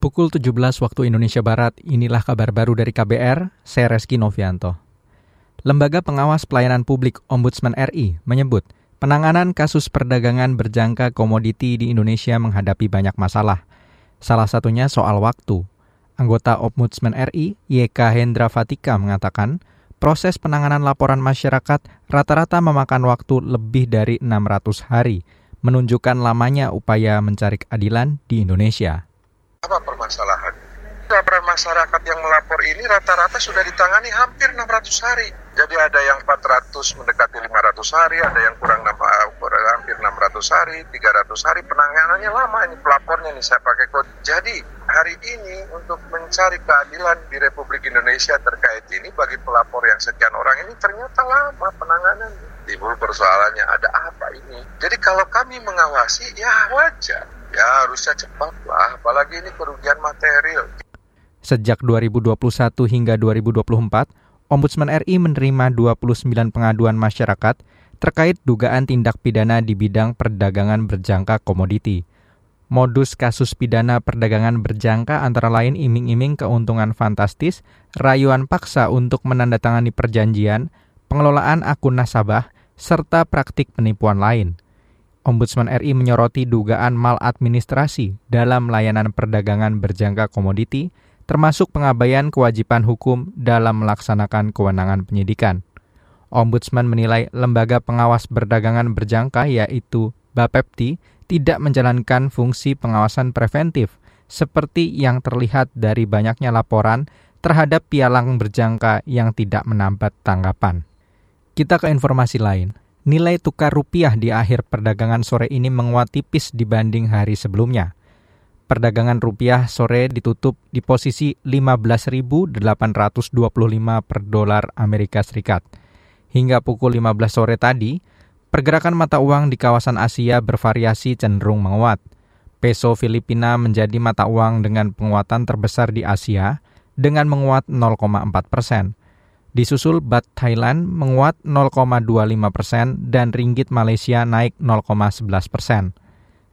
Pukul 17 waktu Indonesia Barat, inilah kabar baru dari KBR, saya Reski Novianto. Lembaga Pengawas Pelayanan Publik Ombudsman RI menyebut penanganan kasus perdagangan berjangka komoditi di Indonesia menghadapi banyak masalah. Salah satunya soal waktu. Anggota Ombudsman RI, YK Hendra Fatika mengatakan, proses penanganan laporan masyarakat rata-rata memakan waktu lebih dari 600 hari, menunjukkan lamanya upaya mencari keadilan di Indonesia. Apa permasalahan? Laporan masyarakat yang melapor ini rata-rata sudah ditangani hampir 600 hari. Jadi ada yang 400 mendekati 500 hari, ada yang kurang hampir 600 hari, 300 hari. Penanganannya lama ini pelapornya nih saya pakai kode. Jadi hari ini untuk mencari keadilan di Republik Indonesia terkait ini bagi pelapor yang sekian orang ini ternyata lama penanganan. Timbul persoalannya ada apa ini? Jadi kalau kami mengawasi ya wajar Ya harusnya cepat lah, apalagi ini kerugian material. Sejak 2021 hingga 2024, Ombudsman RI menerima 29 pengaduan masyarakat terkait dugaan tindak pidana di bidang perdagangan berjangka komoditi. Modus kasus pidana perdagangan berjangka antara lain iming-iming keuntungan fantastis, rayuan paksa untuk menandatangani perjanjian, pengelolaan akun nasabah, serta praktik penipuan lain. Ombudsman RI menyoroti dugaan maladministrasi dalam layanan perdagangan berjangka komoditi, termasuk pengabaian kewajiban hukum dalam melaksanakan kewenangan penyidikan. Ombudsman menilai lembaga pengawas perdagangan berjangka yaitu Bapepti tidak menjalankan fungsi pengawasan preventif seperti yang terlihat dari banyaknya laporan terhadap pialang berjangka yang tidak menambat tanggapan. Kita ke informasi lain nilai tukar rupiah di akhir perdagangan sore ini menguat tipis dibanding hari sebelumnya. Perdagangan rupiah sore ditutup di posisi 15.825 per dolar Amerika Serikat. Hingga pukul 15 sore tadi, pergerakan mata uang di kawasan Asia bervariasi cenderung menguat. Peso Filipina menjadi mata uang dengan penguatan terbesar di Asia dengan menguat 0,4 persen. Disusul Bat Thailand menguat 0,25 persen dan Ringgit Malaysia naik 0,11 persen.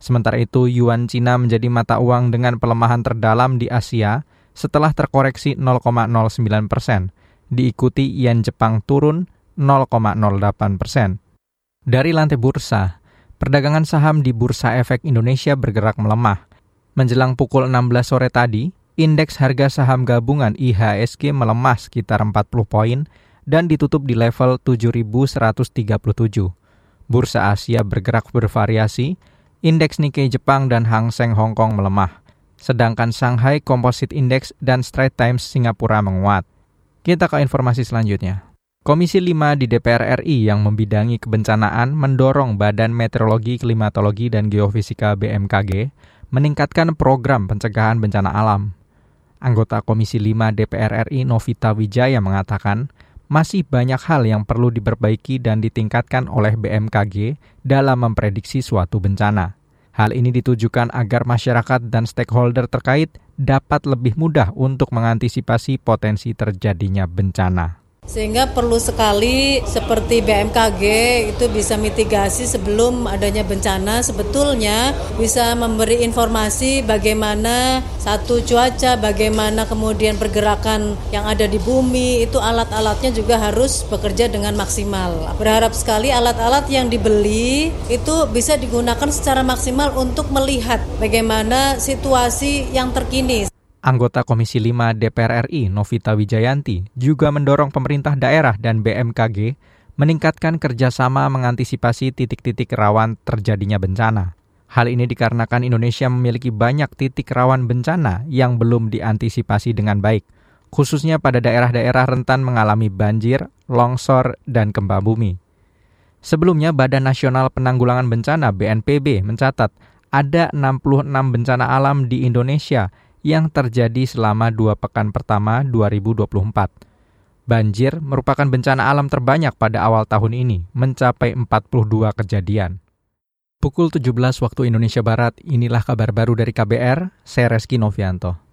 Sementara itu, Yuan Cina menjadi mata uang dengan pelemahan terdalam di Asia setelah terkoreksi 0,09 persen, diikuti Yen Jepang turun 0,08 persen. Dari lantai bursa, perdagangan saham di Bursa Efek Indonesia bergerak melemah. Menjelang pukul 16 sore tadi, indeks harga saham gabungan IHSG melemah sekitar 40 poin dan ditutup di level 7.137. Bursa Asia bergerak bervariasi, indeks Nikkei Jepang dan Hang Seng Hong Kong melemah, sedangkan Shanghai Composite Index dan Straits Times Singapura menguat. Kita ke informasi selanjutnya. Komisi 5 di DPR RI yang membidangi kebencanaan mendorong Badan Meteorologi, Klimatologi, dan Geofisika BMKG meningkatkan program pencegahan bencana alam. Anggota Komisi 5 DPR RI Novita Wijaya mengatakan, masih banyak hal yang perlu diperbaiki dan ditingkatkan oleh BMKG dalam memprediksi suatu bencana. Hal ini ditujukan agar masyarakat dan stakeholder terkait dapat lebih mudah untuk mengantisipasi potensi terjadinya bencana. Sehingga perlu sekali seperti BMKG itu bisa mitigasi sebelum adanya bencana sebetulnya bisa memberi informasi bagaimana satu cuaca, bagaimana kemudian pergerakan yang ada di bumi itu alat-alatnya juga harus bekerja dengan maksimal. Berharap sekali alat-alat yang dibeli itu bisa digunakan secara maksimal untuk melihat bagaimana situasi yang terkini. Anggota Komisi 5 DPR RI Novita Wijayanti juga mendorong pemerintah daerah dan BMKG meningkatkan kerjasama mengantisipasi titik-titik rawan terjadinya bencana. Hal ini dikarenakan Indonesia memiliki banyak titik rawan bencana yang belum diantisipasi dengan baik, khususnya pada daerah-daerah rentan mengalami banjir, longsor, dan gempa bumi. Sebelumnya, Badan Nasional Penanggulangan Bencana BNPB mencatat ada 66 bencana alam di Indonesia yang terjadi selama dua pekan pertama 2024. Banjir merupakan bencana alam terbanyak pada awal tahun ini, mencapai 42 kejadian. Pukul 17 waktu Indonesia Barat, inilah kabar baru dari KBR, saya Reski Novianto.